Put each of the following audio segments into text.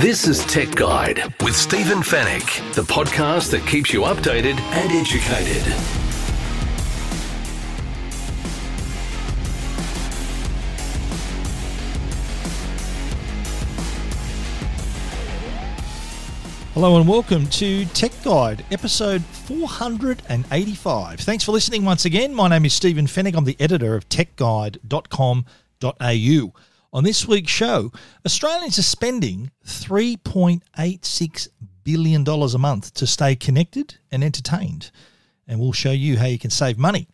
This is Tech Guide with Stephen Fenech, the podcast that keeps you updated and educated. Hello and welcome to Tech Guide, episode 485. Thanks for listening once again. My name is Stephen Fenech. I'm the editor of techguide.com.au. On this week's show, Australians are spending $3.86 billion a month to stay connected and entertained. And we'll show you how you can save money.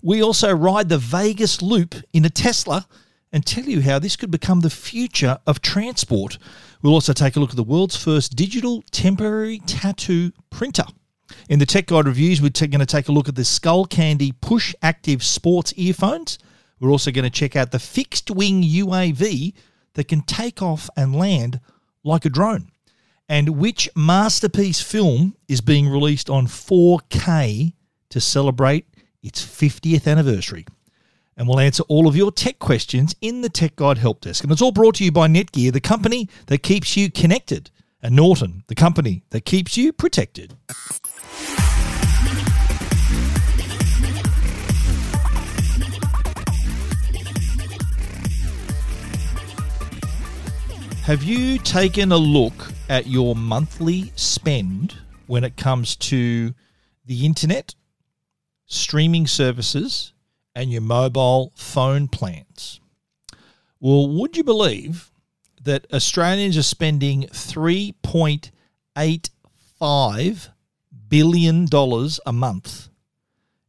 We also ride the Vegas Loop in a Tesla and tell you how this could become the future of transport. We'll also take a look at the world's first digital temporary tattoo printer. In the Tech Guide reviews, we're going to take a look at the Skullcandy Push Active Sports earphones. We're also going to check out the fixed wing UAV that can take off and land like a drone. And which masterpiece film is being released on 4K to celebrate its 50th anniversary? and we'll answer all of your tech questions in the Tech Guide Help Desk. And it's all brought to you by Netgear, the company that keeps you connected, and Norton, the company that keeps you protected. Have you taken a look at your monthly spend when it comes to the internet, streaming services, and your mobile phone plans. Well, would you believe that Australians are spending $3.85 billion a month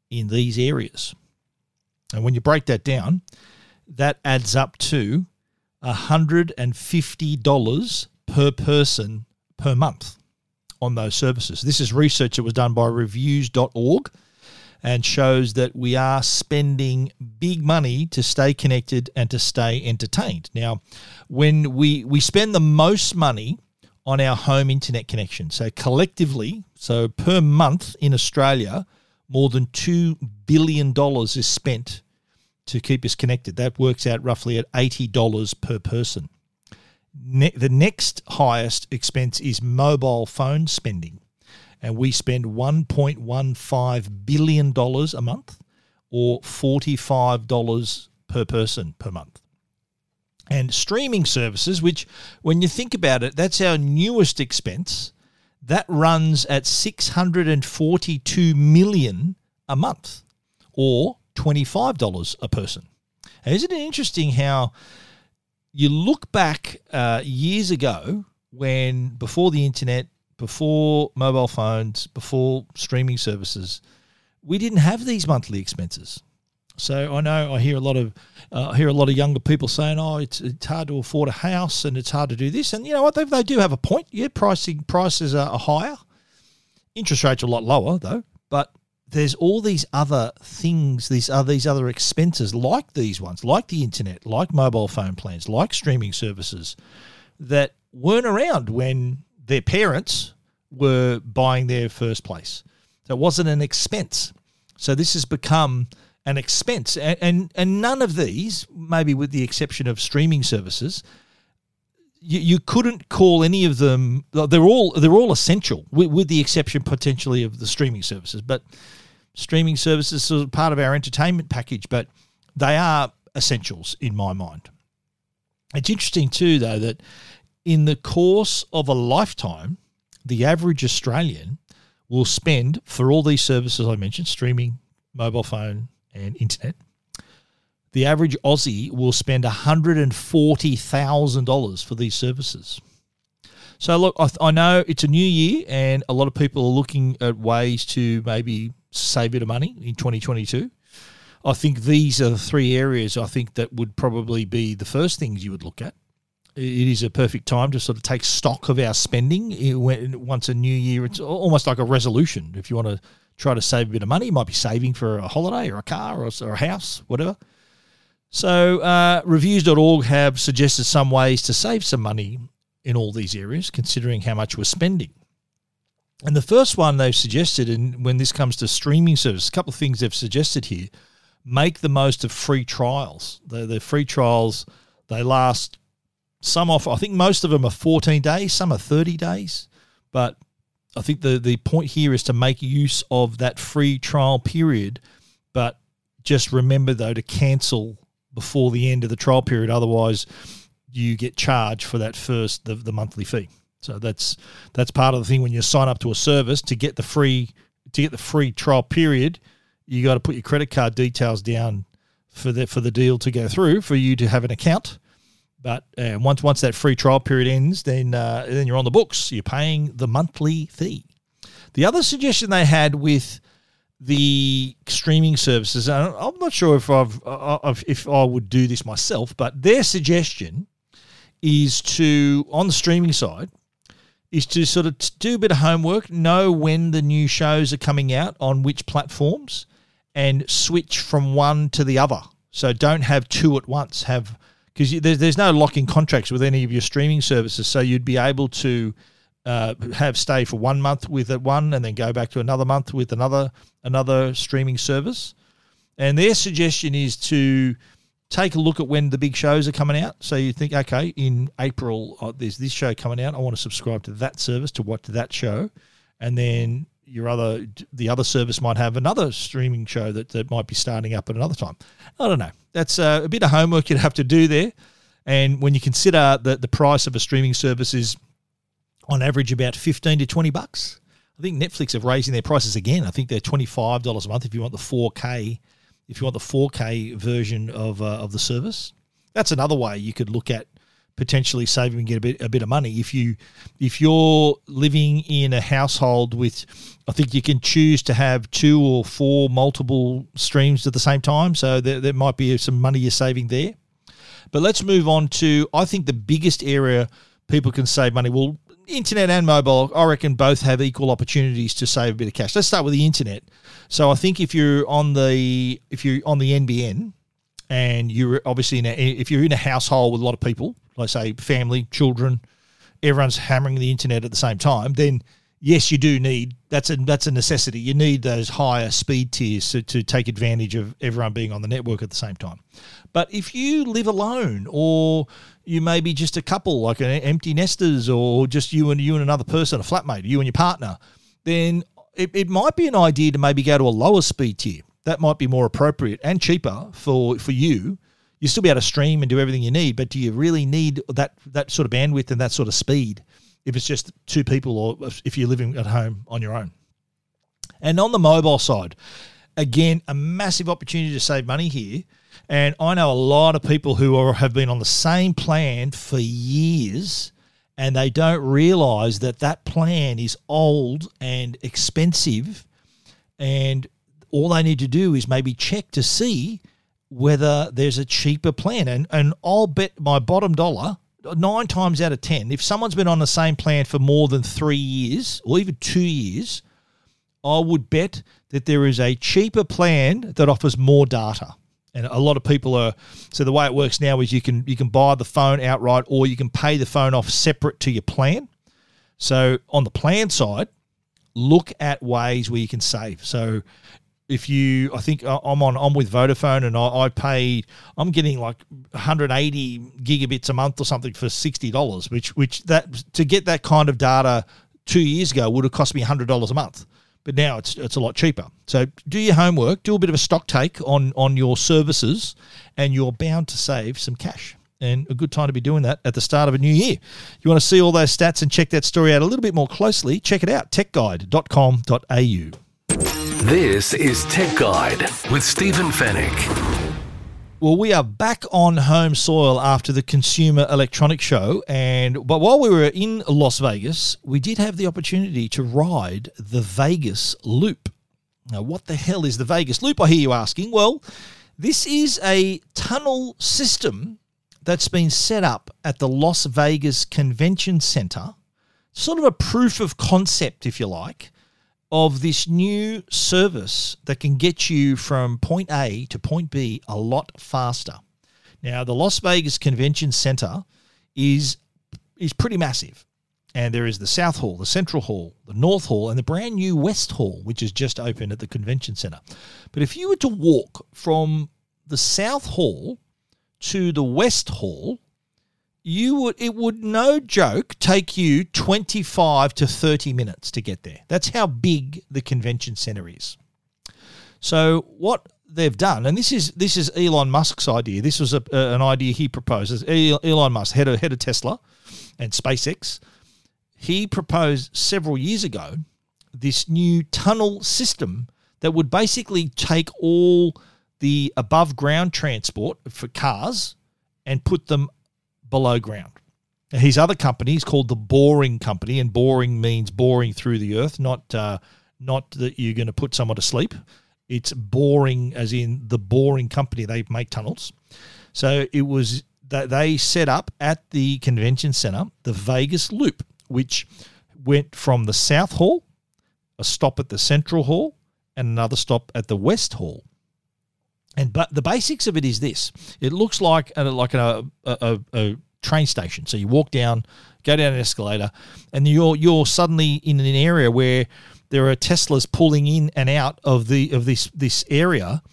in these areas? And when you break that down, that adds up to $150 per person per month on those services. This is research that was done by reviews.org and shows that we are spending big money to stay connected and to stay entertained. Now, when we, we spend the most money on our home internet connection, so collectively, so per month in Australia, more than $2 billion is spent to keep us connected. That works out roughly at $80 per person. Ne- the next highest expense is mobile phone spending and we spend $1.15 billion a month or $45 per person per month. And streaming services, which, when you think about it, that's our newest expense, that runs at 642 million a month or $25 a person. Isn't it interesting how you look back uh, years ago when before the internet before mobile phones, before streaming services, we didn't have these monthly expenses. So I know I hear a lot of uh, I hear a lot of younger people saying, "Oh, it's it's hard to afford a house and it's hard to do this." And you know what? They, they do have a point. Yeah, pricing prices are higher, interest rates are a lot lower though. But there's all these other things, these are these other expenses like these ones, like the internet, like mobile phone plans, like streaming services, that weren't around when their parents were buying their first place. So it wasn't an expense. So this has become an expense, and, and and, none of these, maybe with the exception of streaming services, you, you couldn't call any of them. They're all they're all essential, with, with the exception potentially of the streaming services. But streaming services are part of our entertainment package, but they are essentials in my mind. It's interesting too, though, that in the course of a lifetime, the average Australian will spend for all these services I mentioned streaming, mobile phone, and internet. The average Aussie will spend $140,000 for these services. So, look, I, I, know it's a new year and a lot of people are looking at ways to maybe save a bit of money in 2022. I think these are the three areas I think that would probably be the first things you would look at it is a perfect time to sort of take stock of our spending. once a new year, it's almost like a resolution. If you want to try to save a bit of money, you might be saving for a holiday or a car or, a house, whatever. So, uh, reviews.org have suggested some ways to save some money in all these areas, considering how much we're spending. And the first one they've suggested, and when this comes to streaming service, a couple of things they've suggested here make the most of free trials. The, the free trials, they last some off, I think most of them are 14 days, some are 30 days. But I think the, the point here is to make use of that free trial period. But just remember, though, to cancel before the end of the trial period. Otherwise, you get charged for that first, the, the monthly fee. So that's that's part of the thing when you sign up to a service to get the free to get the free trial period, you got to put your credit card details down for the for the deal to go through for you to have an account. But uh, once once that free trial period ends, then uh, then you're on the books. You're paying the monthly fee. The other suggestion they had with the streaming services, and I'm not sure if I've uh, uh, if I would do this myself, but their suggestion is to on the streaming side is to sort of do a bit of homework, know when the new shows are coming out on which platforms, and switch from one to the other. So don't have two at once. Have because there's, there's no locking contracts with any of your streaming services, so you'd be able to uh, have stay for one month with one, and then go back to another month with another another streaming service. And their suggestion is to take a look at when the big shows are coming out. So you think, okay, in April, oh, there's this show coming out. I want to subscribe to that service to watch that show, and then your other the other service might have another streaming show that, that might be starting up at another time. I don't know. That's uh, a bit of homework you'd have to do there. And when you consider that the price of a streaming service is on average about 15 to 20 bucks, I think Netflix are raising their prices again. I think they're $25 a month if you want the 4K if you want the 4K version of uh, of the service. That's another way you could look at potentially saving and get a bit a bit of money. If you if you're living in a household with I think you can choose to have two or four multiple streams at the same time. So there, there might be some money you're saving there. But let's move on to I think the biggest area people can save money. Well internet and mobile I reckon both have equal opportunities to save a bit of cash. Let's start with the internet. So I think if you're on the if you're on the NBN and you're obviously in a, if you're in a household with a lot of people, like say family, children, everyone's hammering the internet at the same time, then yes, you do need that's a that's a necessity. You need those higher speed tiers to, to take advantage of everyone being on the network at the same time. But if you live alone or you may be just a couple, like an empty nesters, or just you and you and another person, a flatmate, you and your partner, then it, it might be an idea to maybe go to a lower speed tier. That might be more appropriate and cheaper for, for you. You still be able to stream and do everything you need, but do you really need that that sort of bandwidth and that sort of speed if it's just two people or if you're living at home on your own? And on the mobile side, again, a massive opportunity to save money here. And I know a lot of people who are, have been on the same plan for years and they don't realize that that plan is old and expensive and all they need to do is maybe check to see whether there's a cheaper plan and and I'll bet my bottom dollar 9 times out of 10 if someone's been on the same plan for more than 3 years or even 2 years I would bet that there is a cheaper plan that offers more data. And a lot of people are so the way it works now is you can you can buy the phone outright or you can pay the phone off separate to your plan. So on the plan side look at ways where you can save. So if you i think uh, i'm on i'm with vodafone and i, I paid i'm getting like 180 gigabits a month or something for $60 which which that to get that kind of data two years ago would have cost me $100 a month but now it's it's a lot cheaper. So do your homework, do a bit of a stock take on on your services, and you're bound to save some cash. And a good time to be doing that at the start of a new year. You want to see all those stats and check that story out a little bit more closely? Check it out, techguide.com.au. This is Tech Guide with Stephen Fenech. Well, we are back on home soil after the Consumer Electronics Show, and but while we were in Las Vegas, we did have the opportunity to ride the Vegas Loop. Now, what the hell is the Vegas Loop? I hear you asking. Well, this is a tunnel system that's been set up at the Las Vegas Convention Center, sort of a proof of concept, if you like, of this new service that can get you from point A to point B a lot faster. Now, the Las Vegas Convention Center is is pretty massive. And there is the South Hall, the Central Hall, the North Hall, and the brand new West Hall, which is just open at the convention center. But if you were to walk from the South Hall to the West Hall, you would it would no joke take you 25 to 30 minutes to get there. That's how big the convention center is. So what they've done, and this is this is Elon Musk's idea. This was a, an idea he proposes. Elon Musk, head of head of Tesla and SpaceX, he proposed several years ago this new tunnel system that would basically take all the above ground transport for cars and put them below ground. His other company is called the Boring Company, and boring means boring through the earth, not uh, not that you're going to put someone to sleep. It's boring, as in the Boring Company. They make tunnels. So it was that they set up at the convention center the Vegas Loop, which went from the South Hall, a stop at the Central Hall, and another stop at the West Hall. And but the basics of it is this: it looks like a, like a, a, a train station. So you walk down, go down an escalator, and you're you're suddenly in an area where there are Teslas pulling in and out of the of this this area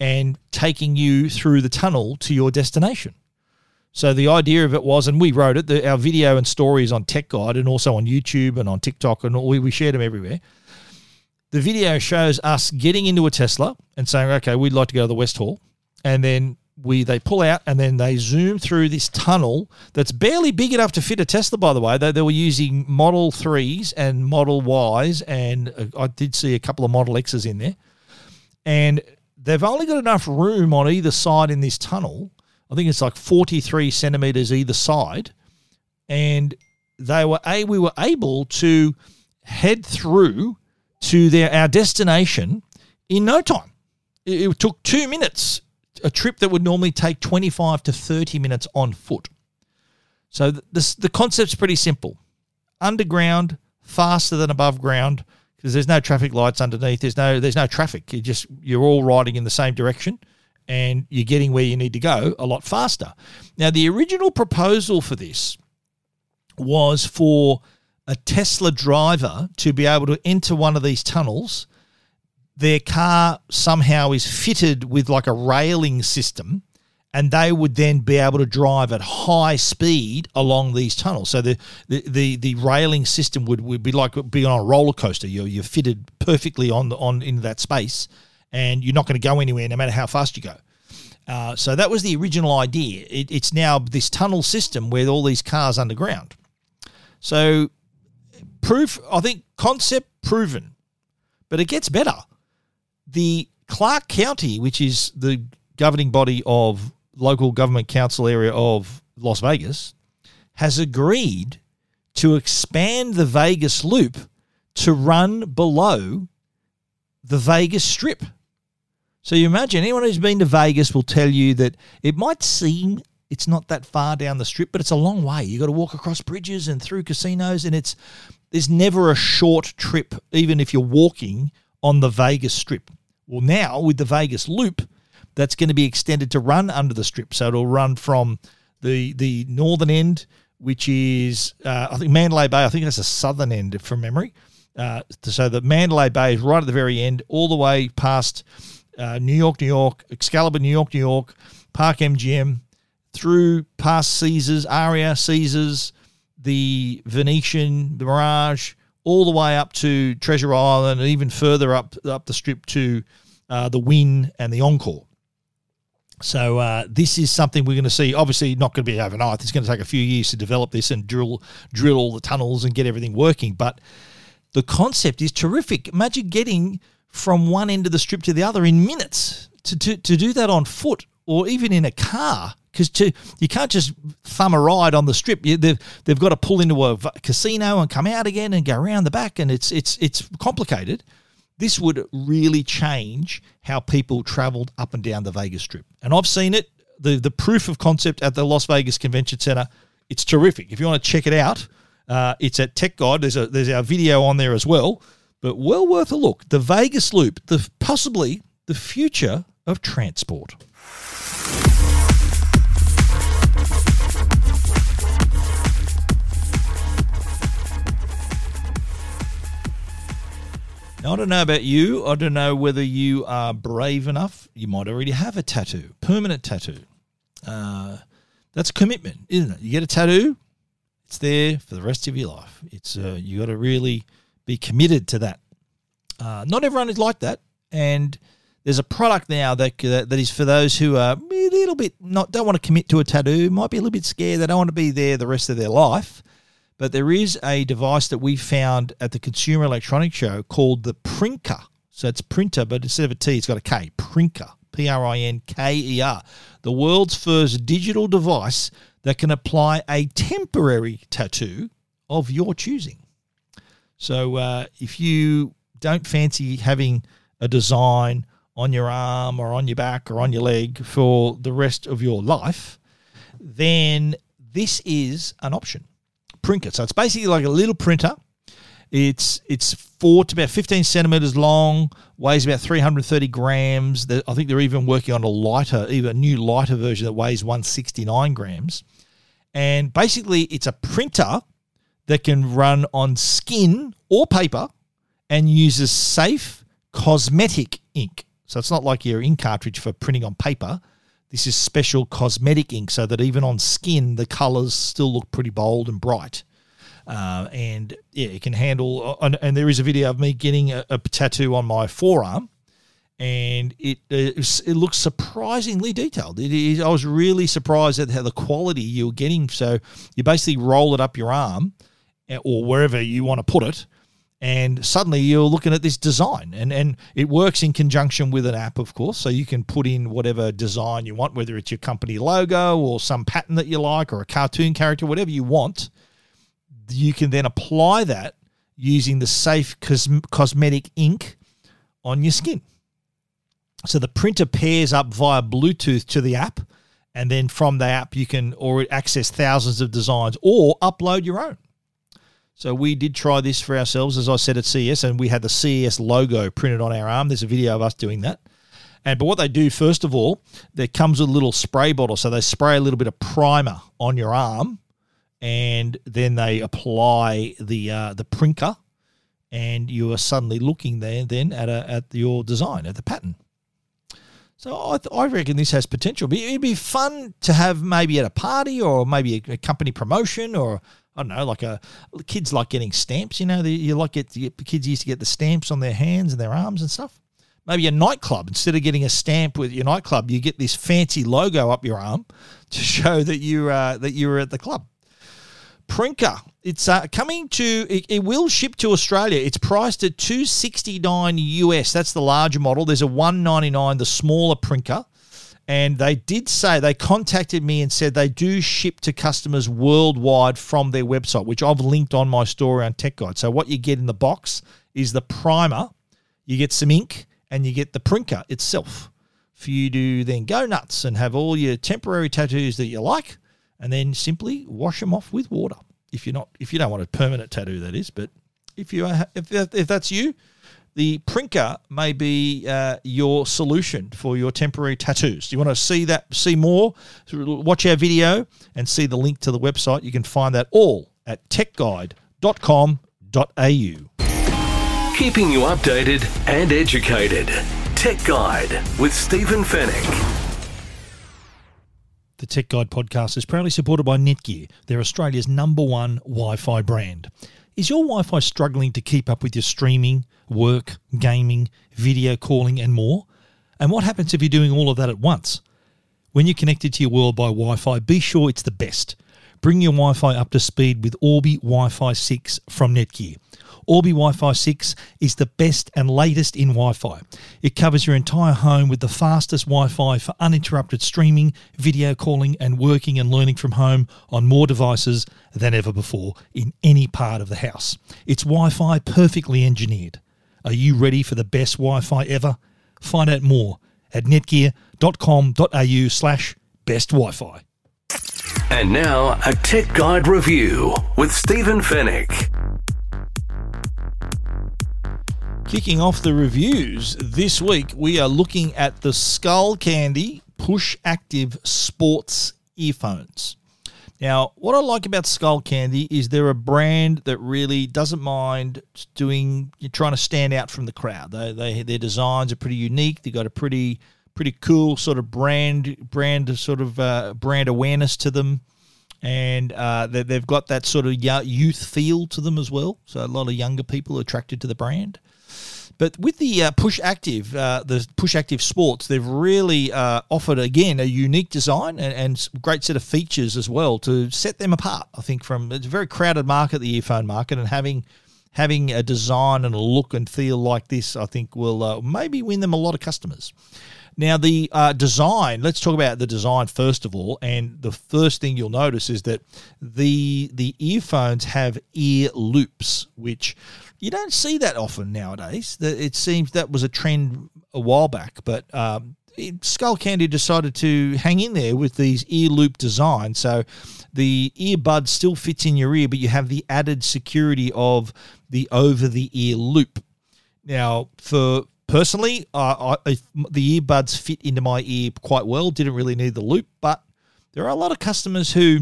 and taking you through the tunnel to your destination. So the idea of it was, and we wrote it. The, our video and stories on Tech Guide and also on YouTube and on TikTok, and we, we shared them everywhere the video shows us getting into a Tesla and saying, okay, we'd like to go to the West Hall. And then we they pull out and then they zoom through this tunnel that's barely big enough to fit a Tesla, by the way. They, they were using Model 3s and Model Ys, and uh, I did see a couple of Model Xs in there. And they've only got enough room on either side in this tunnel. I think it's like 43 centimeters either side. And they were a we were able to head through to their our destination in no time. It, it took two minutes, a trip that would normally take 25 to 30 minutes on foot. So the, the, the concept's pretty simple. Underground, faster than above ground, because there's no traffic lights underneath. There's no there's no traffic. You just you're all riding in the same direction and you're getting where you need to go a lot faster. Now the original proposal for this was for a Tesla driver to be able to enter one of these tunnels, their car somehow is fitted with like a railing system and they would then be able to drive at high speed along these tunnels. So the the the, the railing system would, would be like being on a roller coaster. You're you're fitted perfectly on on into that space, and you're not going to go anywhere no matter how fast you go. Uh, so that was the original idea. It, it's now this tunnel system with all these cars underground. So proof, I think concept proven, but it gets better. The Clark County, which is the governing body of local government council area of Las Vegas, has agreed to expand the Vegas loop to run below the Vegas Strip. So you imagine anyone who's been to Vegas will tell you that it might seem it's not that far down the strip, but it's a long way. You've got to walk across bridges and through casinos, and it's there's never a short trip, even if you're walking on the Vegas Strip. Well, now with the Vegas Loop, that's going to be extended to run under the strip. So it'll run from the the northern end, which is uh, I think Mandalay Bay. I think that's the southern end from memory. Uh, so the Mandalay Bay is right at the very end, all the way past uh, New York, New York, Excalibur, New York, New York, Park MGM, through past Caesars, Aria, Caesars, the Venetian, the Mirage, all the way up to Treasure Island, and even further up up the strip to uh, the Wynn and the Encore. So uh, this is something we're going to see. Obviously, not going to be overnight. It's going to take a few years to develop this and drill drill all the tunnels and get everything working. But the concept is terrific. Imagine getting from one end of the strip to the other in minutes. To, to, to do that on foot or even in a car because you can't just thumb a ride on the strip. You, they've they've got to pull into a casino and come out again and go around the back, and it's it's it's complicated. This would really change how people travelled up and down the Vegas Strip, and I've seen it. the The proof of concept at the Las Vegas Convention Center, it's terrific. If you want to check it out, uh, it's at Tech Guide. There's a there's our video on there as well, but well worth a look. The Vegas Loop, the possibly the future of transport. Now, I don't know about you. I don't know whether you are brave enough. You might already have a tattoo, permanent tattoo. Uh, That's commitment, isn't it? You get a tattoo, it's there for the rest of your life. It's uh, you got to really be committed to that. Uh, not everyone is like that, and there's a product now that that is for those who are a little bit not don't want to commit to a tattoo, might be a little bit scared, they don't want to be there the rest of their life. But there is a device that we found at the Consumer Electronics Show called the Prinker. So it's printer, but instead of a T, it's got a K. Prinker. P R I N K E R. The world's first digital device that can apply a temporary tattoo of your choosing. So uh, if you don't fancy having a design on your arm or on your back or on your leg for the rest of your life, then this is an option. Prinker. So it's basically like a little printer. It's it's four to about 15 centimeters long, weighs about 330 grams. I think they're even working on a lighter, even a new lighter version that weighs 169 grams. And basically, it's a printer that can run on skin or paper and uses safe cosmetic ink. So it's not like your ink cartridge for printing on paper. This is special cosmetic ink so that even on skin, the colors still look pretty bold and bright. Uh, and yeah, it can handle. Uh, and there is a video of me getting a, a tattoo on my forearm, and it uh, it looks surprisingly detailed. It is. I was really surprised at how the quality you are getting. So you basically roll it up your arm, eh, or wherever you want to put it, and suddenly you're looking at this design. And, and it works in conjunction with an app of course. So you can put in whatever design you want whether it's your company logo or some pattern that you like or a cartoon character whatever you want. You can then apply that using the safe cos- cosmetic ink on your skin. So the printer pairs up via bluetooth to the app. And then from the app you can or access thousands of designs or upload your own so we did try this for ourselves, as I said at CES, and we had the CES logo printed on our arm. There's a video of us doing that. And but what they do first of all, there comes with a little spray bottle, so they spray a little bit of primer on your arm, and then they apply the uh, the prinker, and you are suddenly looking there then at a, at your design at the pattern. So I, th- I reckon this has potential. It'd be fun to have maybe at a party or maybe a, a company promotion or I don't know, like a kids like getting stamps. You know, the, you like get the kids used to get the stamps on their hands and their arms and stuff. Maybe a nightclub instead of getting a stamp with your nightclub, you get this fancy logo up your arm to show that you uh, that you were at the club. Prinker, it's uh, coming to. It, it, will ship to Australia. It's priced at two sixty nine US. That's the larger model. There's a one ninety nine, the smaller Prinker. And they did say they contacted me and said they do ship to customers worldwide from their website, which I've linked on my story on Tech Guide. So what you get in the box is the primer, you get some ink, and you get the prinker itself for you to then go nuts and have all your temporary tattoos that you like, and then simply wash them off with water. If you're not, if you don't want a permanent tattoo, that is. But if you if, if that's you, the Prinker may be uh, your solution for your temporary tattoos. Do you want to see that, see more? Watch our video and see the link to the website. You can find that all at techguide.com.au. Keeping you updated and educated. Tech Guide with Stephen Fenech. The Tech Guide podcast is proudly supported by Netgear. They're Australia's number one Wi Fi brand. Is your Wi Fi struggling to keep up with your streaming, work, gaming, video calling, and more? And what happens if you're doing all of that at once? When you're connected to your world by Wi Fi, be sure it's the best. Bring your Wi Fi up to speed with Orbi Wi Fi 6 from Netgear. Orbi Wi Fi 6 is the best and latest in Wi Fi. It covers your entire home with the fastest Wi Fi for uninterrupted streaming, video calling, and working and learning from home on more devices than ever before in any part of the house. It's Wi Fi perfectly engineered. Are you ready for the best Wi Fi ever? Find out more at netgear.com.au slash best Wi Fi. And now, a Tech Guide review with Stephen Fenech. Kicking off the reviews this week, we are looking at the Skullcandy Push Active Sports earphones. Now, what I like about Skullcandy is they're a brand that really doesn't mind doing, trying to stand out from the crowd. They, they, their designs are pretty unique. They've got a pretty pretty cool sort of brand brand sort of uh, brand awareness to them, and uh, they, they've got that sort of youth feel to them as well. So a lot of younger people are attracted to the brand. But with the uh, Push Active, uh, the Push Active Sports, they've really uh, offered again a unique design and, and great set of features as well to set them apart. I think from it's a very crowded market, the earphone market, and having having a design and a look and feel like this, I think will uh, maybe win them a lot of customers. Now, the uh, design, let's talk about the design first of all. And the first thing you'll notice is that the the earphones have ear loops, which you don't see that often nowadays. It seems that was a trend a while back, but um, Skullcandy decided to hang in there with these ear loop designs. So the earbud still fits in your ear, but you have the added security of the over the ear loop. Now, for personally, uh, I, the earbuds fit into my ear quite well. Didn't really need the loop, but there are a lot of customers who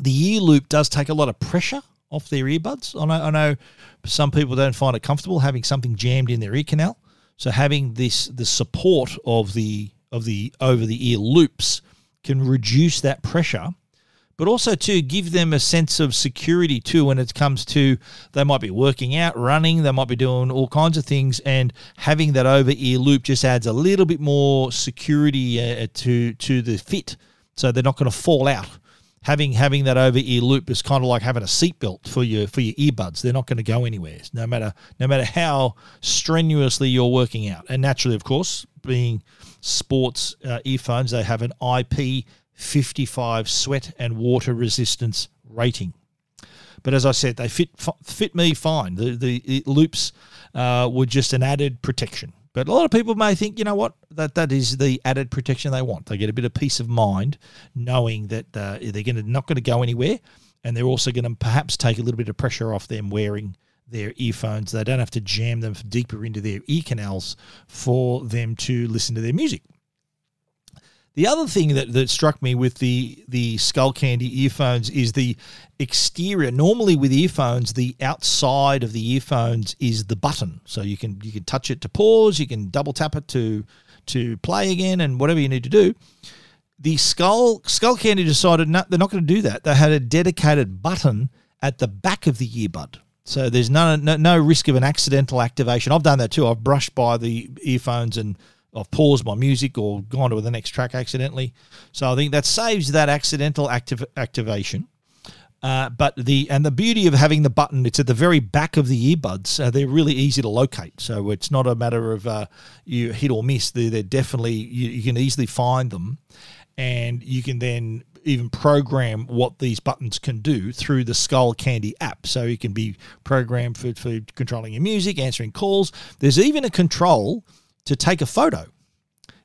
the ear loop does take a lot of pressure off their earbuds. I know, I know some people don't find it comfortable having something jammed in their ear canal. So having this the support of the of the over the ear loops can reduce that pressure but also to give them a sense of security too when it comes to they might be working out, running, they might be doing all kinds of things, and having that over ear loop just adds a little bit more security uh, to to the fit, so they're not going to fall out. Having having that over ear loop is kind of like having a seatbelt for your for your earbuds. They're not going to go anywhere, no matter no matter how strenuously you're working out. And naturally, of course, being sports uh, earphones, they have an IP 55 sweat and water resistance rating. But as I said, they fit fit me fine. The the loops uh, were just an added protection. But a lot of people may think, you know what, that that is the added protection they want. They get a bit of peace of mind knowing that uh, they're going to not going to go anywhere, and they're also going to perhaps take a little bit of pressure off them wearing their earphones. They don't have to jam them deeper into their ear canals for them to listen to their music. The other thing that, that struck me with the the Skullcandy earphones is the exterior. Normally with earphones, the outside of the earphones is the button, so you can you can touch it to pause, you can double tap it to to play again, and whatever you need to do. The Skull Skullcandy decided no, they're not going to do that. They had a dedicated button at the back of the earbud. So there's no, no, no risk of an accidental activation. I've done that too. I've brushed by the earphones and I've paused my music or gone to the next track accidentally. So I think that saves that accidental activ- activation. Uh, but the and the beauty of having the button, it's at the very back of the earbuds. Uh, they're really easy to locate, so it's not a matter of uh, you hit or miss. They're, they're definitely you, you, can easily find them, and you can then even program what these buttons can do through the Skullcandy app. So you can be programmed for, for controlling your music, answering calls. There's even a control to take a photo.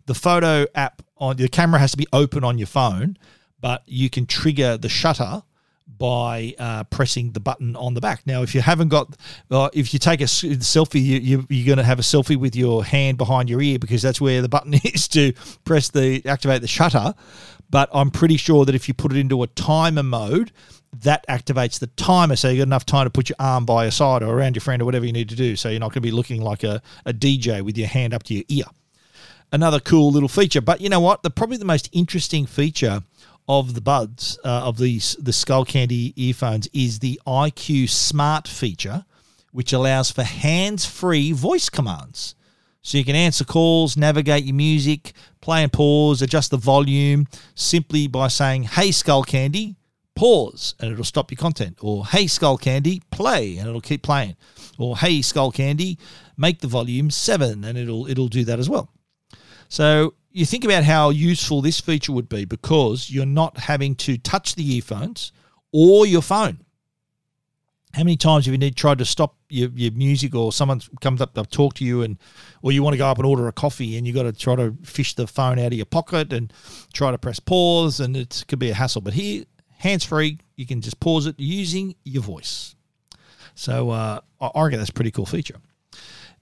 The photo app on the camera has to be open on your phone, but you can trigger the shutter by uh, pressing the button on the back. Now, if you haven't got, uh, if you take a selfie, you, you, you're going to have a selfie with your hand behind your ear because that's where the button is to press the activate the shutter. But I'm pretty sure that if you put it into a timer mode, that activates the timer so you've got enough time to put your arm by your side or around your friend or whatever you need to do so you're not going to be looking like a, a dj with your hand up to your ear. Another cool little feature but you know what? The probably the most interesting feature of the buds uh, of these the Skullcandy earphones is the iq smart feature which allows for hands-free voice commands. So you can answer calls, navigate your music, play and pause, adjust the volume simply by saying, Hey, Skullcandy, pause and it'll stop your content. Or hey, Skullcandy, play and it'll keep playing. Or hey, Skullcandy, make the volume seven and it'll it'll do that as well. So you think about how useful this feature would be because you're not having to touch the earphones or your phone. How many times have you need tried to stop your, your music or someone comes up to talk to you and or you want to go up and order a coffee and you've got to try to fish the phone out of your pocket and try to press pause and it could be a hassle. But here hands free. You can just pause it using your voice. So uh, I reckon that's a pretty cool feature.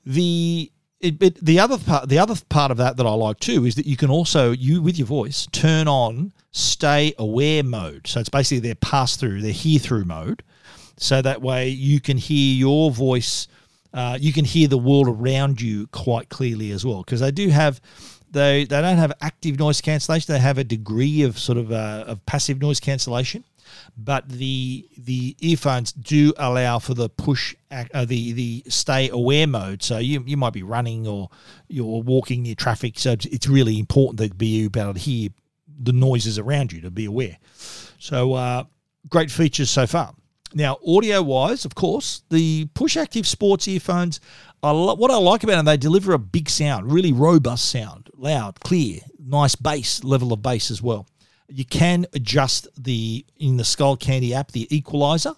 The it, it, the other part the other part of that that I like too is that you can also you with your voice turn on stay aware mode. So it's basically their pass through, their hear through mode. So that way you can hear your voice. Uh, you can hear the world around you quite clearly as well because they do have They they don't have active noise cancellation. They have a degree of sort of uh, of passive noise cancellation, but the the earphones do allow for the push uh, the the stay aware mode. So you you might be running or you're walking near traffic. So it's really important that you be able to hear the noises around you to be aware. So uh, great features so far. Now, audio wise, of course, the Push Active Sports earphones, I lo- what I like about them, they deliver a big sound, really robust sound, loud, clear, nice bass, level of bass as well. You can adjust the, in the Skullcandy app, the equalizer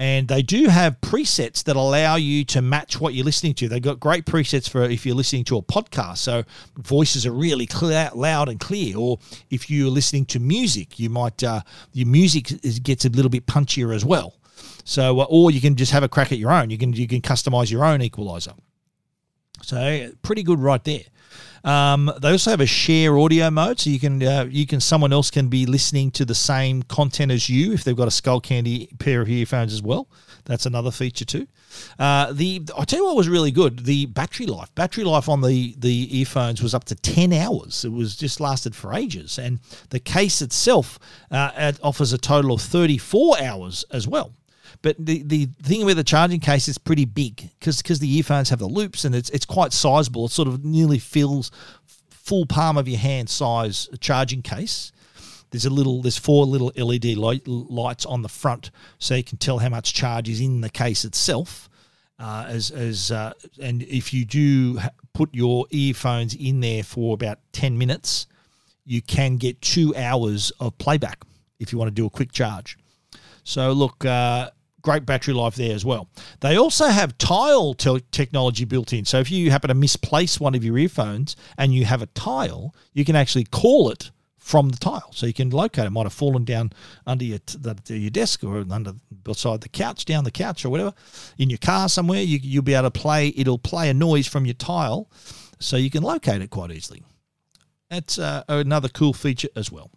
and they do have presets that allow you to match what you're listening to. They've got great presets for if you're listening to a podcast, so voices are really clear, loud and clear. Or if you're listening to music, you might uh, your music is, gets a little bit punchier as well. So, uh, or you can just have a crack at your own. You can you can customize your own equalizer. So, pretty good right there. Um, they also have a share audio mode, so you can uh, you can someone else can be listening to the same content as you if they've got a Skullcandy pair of earphones as well. That's another feature too. Uh, the I tell you what was really good. The battery life, battery life on the the earphones was up to ten hours. It was just lasted for ages, and the case itself uh, offers a total of thirty four hours as well. But the, the thing with the charging case is pretty big because the earphones have the loops and it's it's quite sizable. It sort of nearly fills full palm of your hand size charging case. There's a little there's four little LED light, lights on the front so you can tell how much charge is in the case itself. Uh, as as uh, and if you do put your earphones in there for about 10 minutes, you can get two hours of playback if you want to do a quick charge. So look, uh, great battery life there as well. They also have tile te- technology built in. So if you happen to misplace one of your earphones and you have a tile, you can actually call it from the tile. So you can locate it. it might have fallen down under your, the, your desk or under beside the couch, down the couch or whatever, in your car somewhere. You, you'll be able to play, it'll play a noise from your tile so you can locate it quite easily. That's uh, another cool feature as well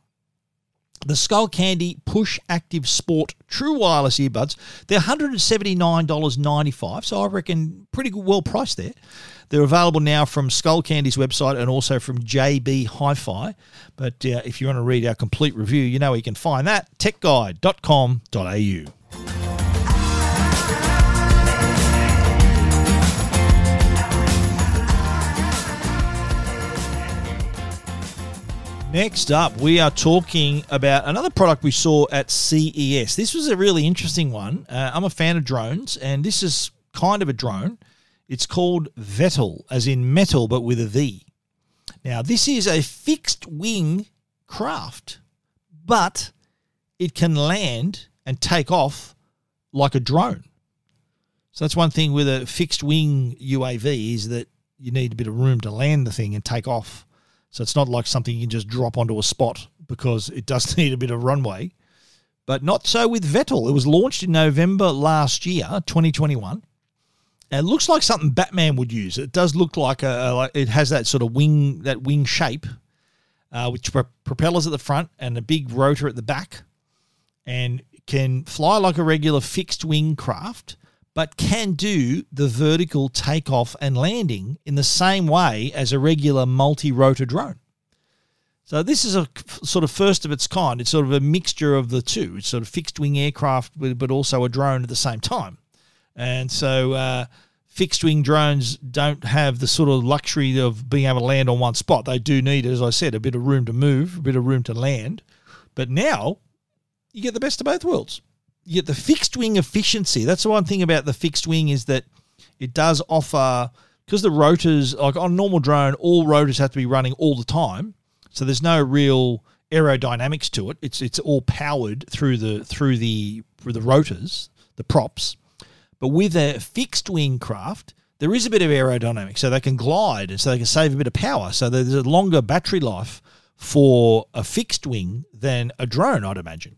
the Skullcandy Push Active Sport True Wireless Earbuds. They're $179.95, so I reckon pretty good, well priced there. They're available now from Skullcandy's website and also from JB Hi-Fi. But uh, if you want to read our complete review, you know where you can find that techguide.com.au. Next up, we are talking about another product we saw at CES. This was a really interesting one. Uh, I'm a fan of drones, and this is kind of a drone. It's called Vettel, as in metal, but with a V. Now, this is a fixed wing craft, but it can land and take off like a drone. So that's one thing with a fixed wing UAV is that you need a bit of room to land the thing and take off so it's not like something you can just drop onto a spot because it does need a bit of runway. But not so with Vettel. It was launched in November last year, 2021. And it looks like something Batman would use. It does look like a, like it has that sort of wing that wing shape, uh, which pro- propellers at the front and a big rotor at the back, and can fly like a regular fixed wing craft but can do the vertical takeoff and landing in the same way as a regular multi rotor drone. So this is a sort of first of its kind. It's sort of a mixture of the two. It's sort of fixed wing aircraft, but also a drone at the same time. And so uh, fixed wing drones don't have the sort of luxury of being able to land on one spot. They do need, as I said, a bit of room to move, a bit of room to land. But now you get the best of both worlds yeah, the fixed wing efficiency. That's the one thing about the fixed wing is that it does offer because the rotors, like on a normal drone, all rotors have to be running all the time. So there's no real aerodynamics to it. It's it's all powered through the through the through the rotors, the props. But with a fixed wing craft, there is a bit of aerodynamics, so they can glide and so they can save a bit of power. So there's a longer battery life for a fixed wing than a drone, I'd imagine.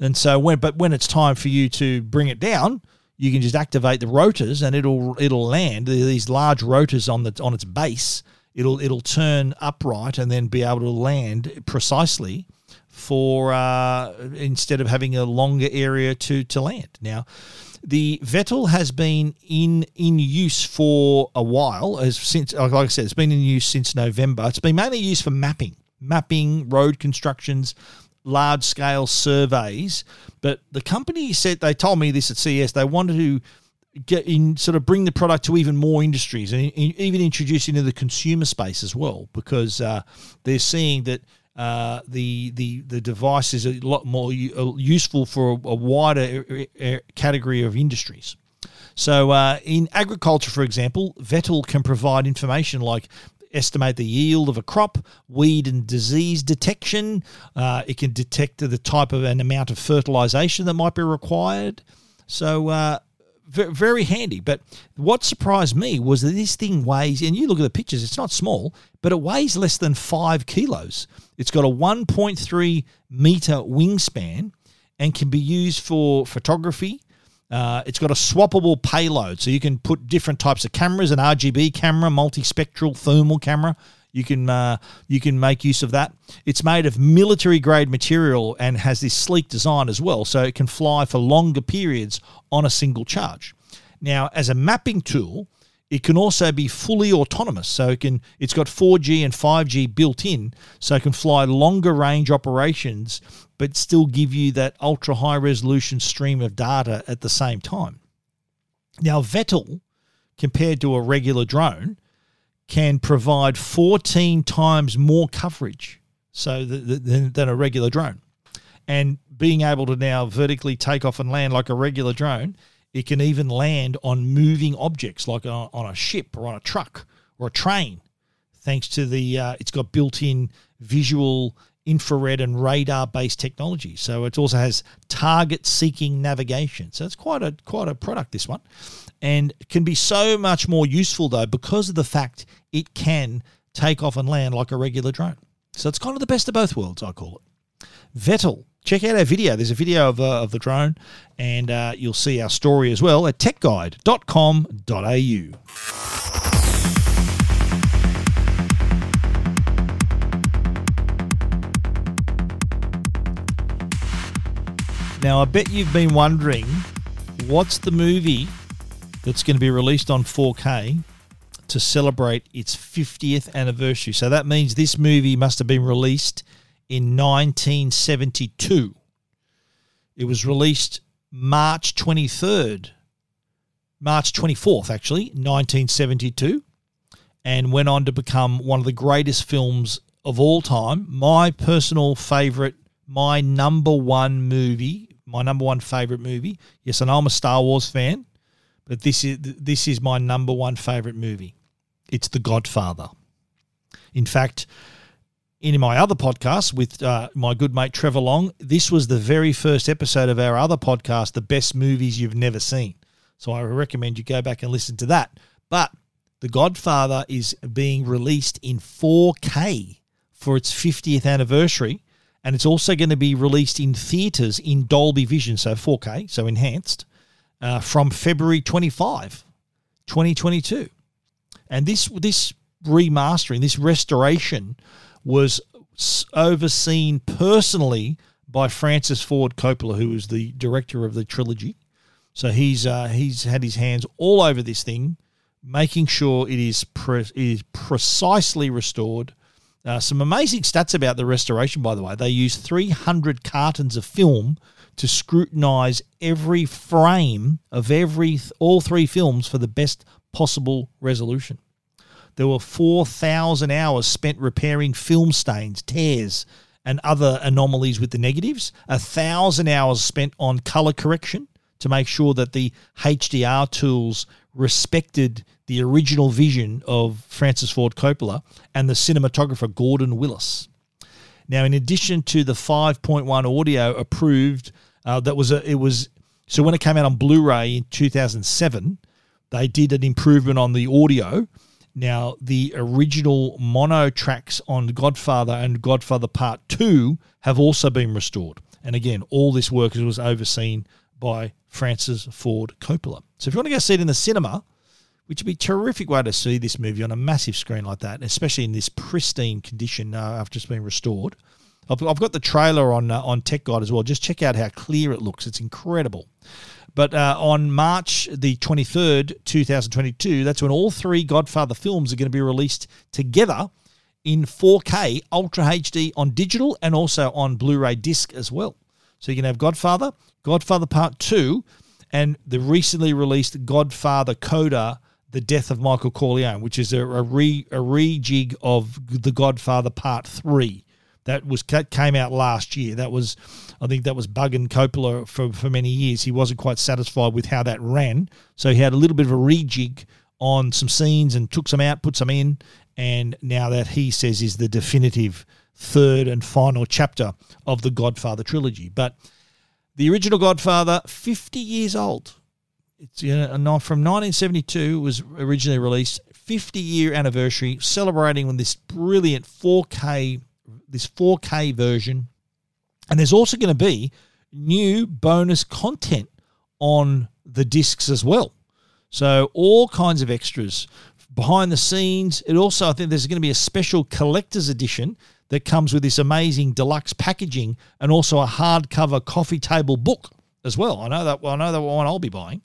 And so when but when it's time for you to bring it down, you can just activate the rotors and it'll it'll land these large rotors on the on its base. It'll it'll turn upright and then be able to land precisely for uh, instead of having a longer area to to land. Now, the Vettel has been in in use for a while, as since like I said, it's been in use since November. It's been mainly used for mapping, mapping road constructions, large scale surveys. But the company said they told me this at CES. They wanted to get in sort of bring the product to even more industries and even introduce into the consumer space as well because uh, they're seeing that uh, the the the device is a lot more uh, useful for a, wider category of industries. So, uh, in agriculture, for example, Vettel can provide information like estimate the yield of a crop, weed and disease detection. Uh, it can detect the type of an amount of fertilization that might be required. So, uh, very handy. But what surprised me was that this thing weighs, and you look at the pictures, it's not small, but it weighs less than five kilos. It's got a 1.3 meter wingspan and can be used for photography. Uh, it's got a swappable payload, so you can put different types of cameras, an RGB camera, multispectral thermal camera. You can uh, you can make use of that. It's made of military grade material and has this sleek design as well, so it can fly for longer periods on a single charge. Now, as a mapping tool, it can also be fully autonomous. So it can it's got 4G and 5G built in, so it can fly longer range operations, but still give you that ultra high resolution stream of data at the same time. Now, VTOL, compared to a regular drone, can provide 14 times more coverage so than, than a regular drone. And being able to now vertically take off and land like a regular drone, it can even land on moving objects like on, on a ship or on a truck or a train, thanks to the uh, it's got built-in visual infrared and radar based technology. So it also has target seeking navigation. So it's quite a quite a product this one and can be so much more useful though because of the fact it can take off and land like a regular drone. So it's kind of the best of both worlds, I call it. VTOL. Check out our video. There's a video of, uh, of the drone, and uh, you'll see our story as well at techguide.com.au. Now, I bet you've been wondering what's the movie that's going to be released on 4K to celebrate its 50th anniversary. So that means this movie must have been released in 1972. It was released March 23rd, March 24th, actually, 1972, and went on to become one of the greatest films of all time. My personal favorite, my number one movie, my number one favorite movie. Yes, I know I'm a Star Wars fan, but this is this is my number one favorite movie. It's The Godfather. In fact, in my other podcast with uh, my good mate Trevor Long, this was the very first episode of our other podcast, The Best Movies You've Never Seen. So I recommend you go back and listen to that. But The Godfather is being released in 4K for its 50th anniversary. And it's also going to be released in theatres in Dolby Vision, so 4K, so enhanced uh, from February 25, 2022. And this this remastering, this restoration was overseen personally by Francis Ford Coppola, who was the director of the trilogy. So he's uh, he's had his hands all over this thing, making sure it is pre- precisely restored. Uh, some amazing stats about the restoration, by the way. They used 300 cartons of film to scrutinize every frame of every all three films for the best possible resolution. There were 4,000 hours spent repairing film stains, tears, and other anomalies with the negatives. A thousand hours spent on color correction to make sure that the HDR tools respected the original vision of Francis Ford Coppola and the cinematographer Gordon Willis. Now, in addition to the 5.1 audio approved uh, that was a, it was so when it came out on Blu-ray in 2007, they did an improvement on the audio. Now the original mono tracks on Godfather and Godfather Part Two have also been restored, and again, all this work was overseen by Francis Ford Coppola. So if you want to go see it in the cinema, which would be a terrific way to see this movie on a massive screen like that, especially in this pristine condition uh, after it's been restored, I've, I've got the trailer on uh, on Tech Guide as well. Just check out how clear it looks. It's incredible. But uh, on March the 23rd, 2022, that's when all three Godfather films are going to be released together in 4K Ultra HD on digital and also on Blu ray disc as well. So you can have Godfather, Godfather Part 2, and the recently released Godfather Coda the Death of Michael Corleone, which is a, a re a rejig of The Godfather Part Three. That was that came out last year. That was, I think, that was bugging Coppola for for many years. He wasn't quite satisfied with how that ran, so he had a little bit of a rejig on some scenes and took some out, put some in, and now that he says is the definitive third and final chapter of the Godfather trilogy. But the original Godfather, 50 years old. It's you know, from 1972 was originally released. 50 year anniversary, celebrating with this brilliant 4K this 4K version, and there's also going to be new bonus content on the discs as well. So all kinds of extras behind the scenes. It also I think there's going to be a special collector's edition that comes with this amazing deluxe packaging and also a hardcover coffee table book as well. I know that Well, I know that one I'll be buying.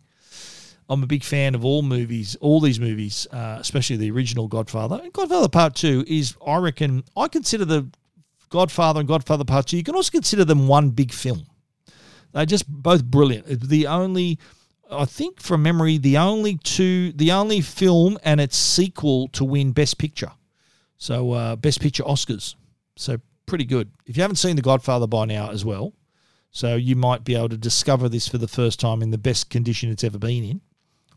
I'm a big fan of all movies, all these movies, uh, especially the original Godfather. And Godfather Part Two is, I reckon, I consider the Godfather and Godfather Part Two. You can also consider them one big film. They're just both brilliant. The only, I think, from memory, the only two, the only film and its sequel to win Best Picture. So uh, Best Picture Oscars. So pretty good. If you haven't seen The Godfather by now as well, so you might be able to discover this for the first time in the best condition it's ever been in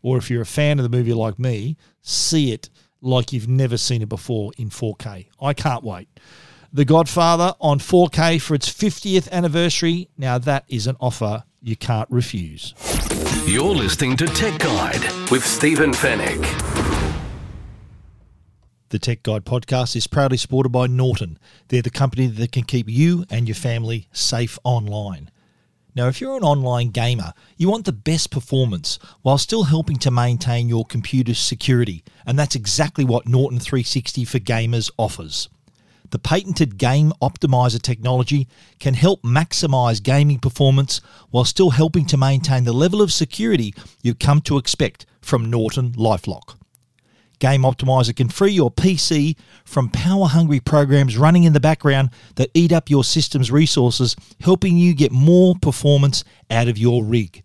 or if you're a fan of the movie like me, see it like you've never seen it before in 4K. I can't wait. The Godfather on 4K for its 50th anniversary. Now, that is an offer you can't refuse. You're listening to Tech Guide with Stephen Fenech. The Tech Guide podcast is proudly supported by Norton. They're the company that can keep you and your family safe online. Now, if you're an online gamer, you want the best performance while still helping to maintain your computer's security, and that's exactly what Norton 360 for Gamers offers. The patented Game Optimizer technology can help maximize gaming performance while still helping to maintain the level of security you've come to expect from Norton Lifelock. Game Optimizer can free your PC from power hungry programs running in the background that eat up your system's resources, helping you get more performance out of your rig.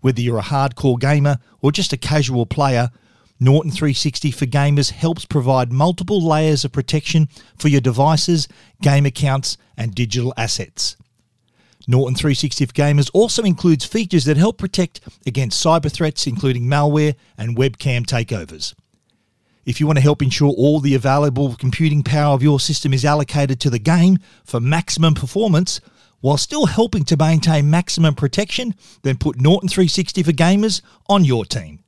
Whether you're a hardcore gamer or just a casual player, Norton 360 for Gamers helps provide multiple layers of protection for your devices, game accounts, and digital assets. Norton 360 for Gamers also includes features that help protect against cyber threats, including malware and webcam takeovers. If you want to help ensure all the available computing power of your system is allocated to the game for maximum performance, while still helping to maintain maximum protection, then put Norton 360 for Gamers on your team.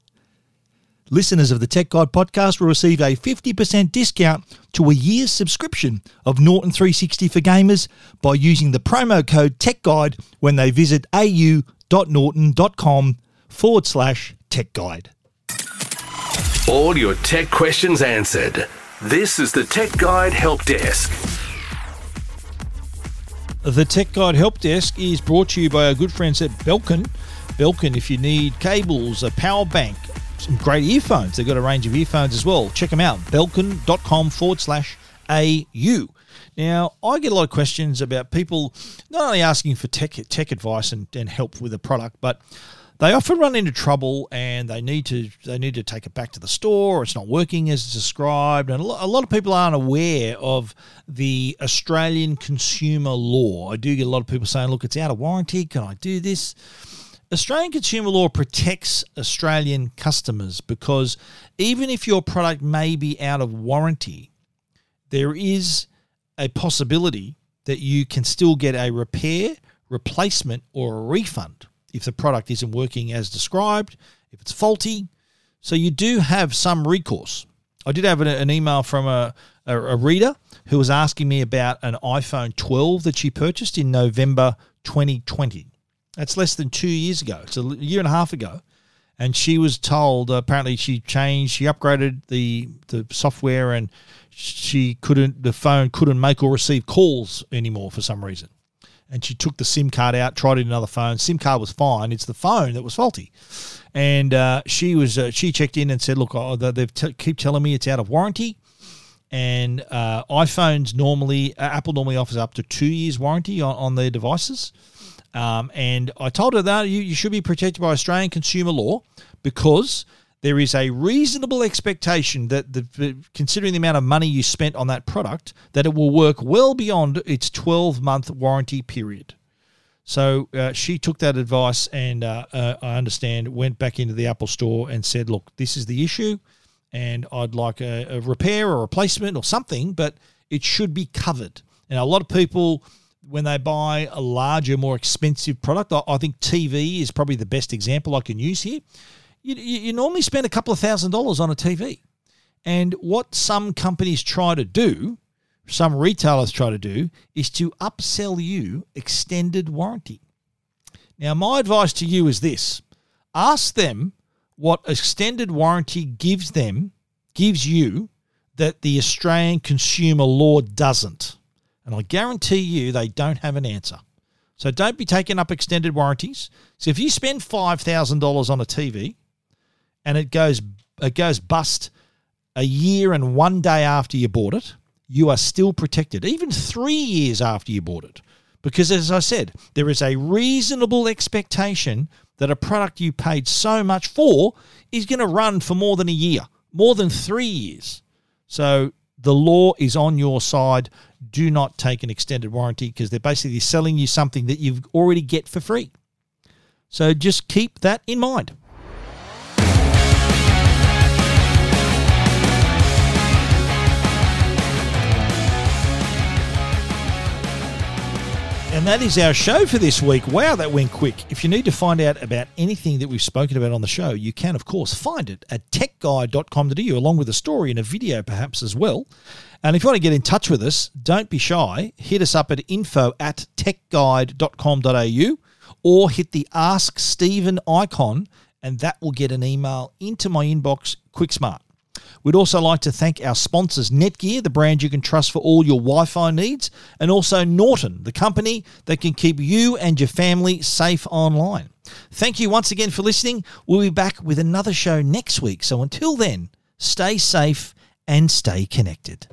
Listeners of the Tech Guide podcast will receive a 50% discount to a year's subscription of Norton 360 for Gamers by using the promo code Tech Guide when they visit au.norton.com forward slash Tech Guide. All your tech questions answered. This is the Tech Guide Help Desk. The Tech Guide Help Desk is brought to you by our good friends at Belkin. Belkin, if you need cables, a power bank, some great earphones, they've got a range of earphones as well. Check them out, belkin.com forward slash AU. Now, I get a lot of questions about people not only asking for tech, tech advice and, and help with a product, but they often run into trouble and they need to they need to take it back to the store or it's not working as described and a lot of people aren't aware of the Australian consumer law. I do get a lot of people saying look it's out of warranty can I do this? Australian consumer law protects Australian customers because even if your product may be out of warranty there is a possibility that you can still get a repair, replacement or a refund if the product isn't working as described, if it's faulty. So you do have some recourse. I did have an, email from a, a, reader who was asking me about an iPhone 12 that she purchased in November 2020. That's less than two years ago. It's a year and a half ago. And she was told, apparently, she changed, she upgraded the, the software and she couldn't, the phone couldn't make or receive calls anymore for some reason. And she took the SIM card out, tried it in another phone. SIM card was fine. It's the phone that was faulty. And uh, she was uh, she checked in and said, "Look, oh, they t- keep telling me it's out of warranty." And uh, iPhones normally, uh, Apple normally offers up to two years warranty on, on their devices. Um, and I told her that you, you should be protected by Australian consumer law because there is a reasonable expectation that the considering the amount of money you spent on that product that it will work well beyond its 12 month warranty period. So uh, she took that advice and uh, uh, i understand went back into the apple store and said look this is the issue and i'd like a, a repair or replacement or something but it should be covered. And a lot of people when they buy a larger more expensive product i, I think tv is probably the best example i can use here you, you normally spend a couple of thousand dollars on a TV. And what some companies try to do, some retailers try to do, is to upsell you extended warranty. Now, my advice to you is this ask them what extended warranty gives them, gives you, that the Australian consumer law doesn't. And I guarantee you they don't have an answer. So don't be taking up extended warranties. So if you spend $5,000 on a TV, and it goes it goes bust a year and one day after you bought it, you are still protected, even three years after you bought it. Because as I said, there is a reasonable expectation that a product you paid so much for is going to run for more than a year, more than three years. So the law is on your side. Do not take an extended warranty because they're basically selling you something that you already get for free. So just keep that in mind. And that is our show for this week. Wow, that went quick. If you need to find out about anything that we've spoken about on the show, you can, of course, find it at techguide.com.au, along with a story and a video perhaps as well. And if you want to get in touch with us, don't be shy. Hit us up at info at techguide.com.au or hit the Ask Stephen icon, and that will get an email into my inbox quick smart. We'd also like to thank our sponsors, Netgear, the brand you can trust for all your Wi Fi needs, and also Norton, the company that can keep you and your family safe online. Thank you once again for listening. We'll be back with another show next week. So until then, stay safe and stay connected.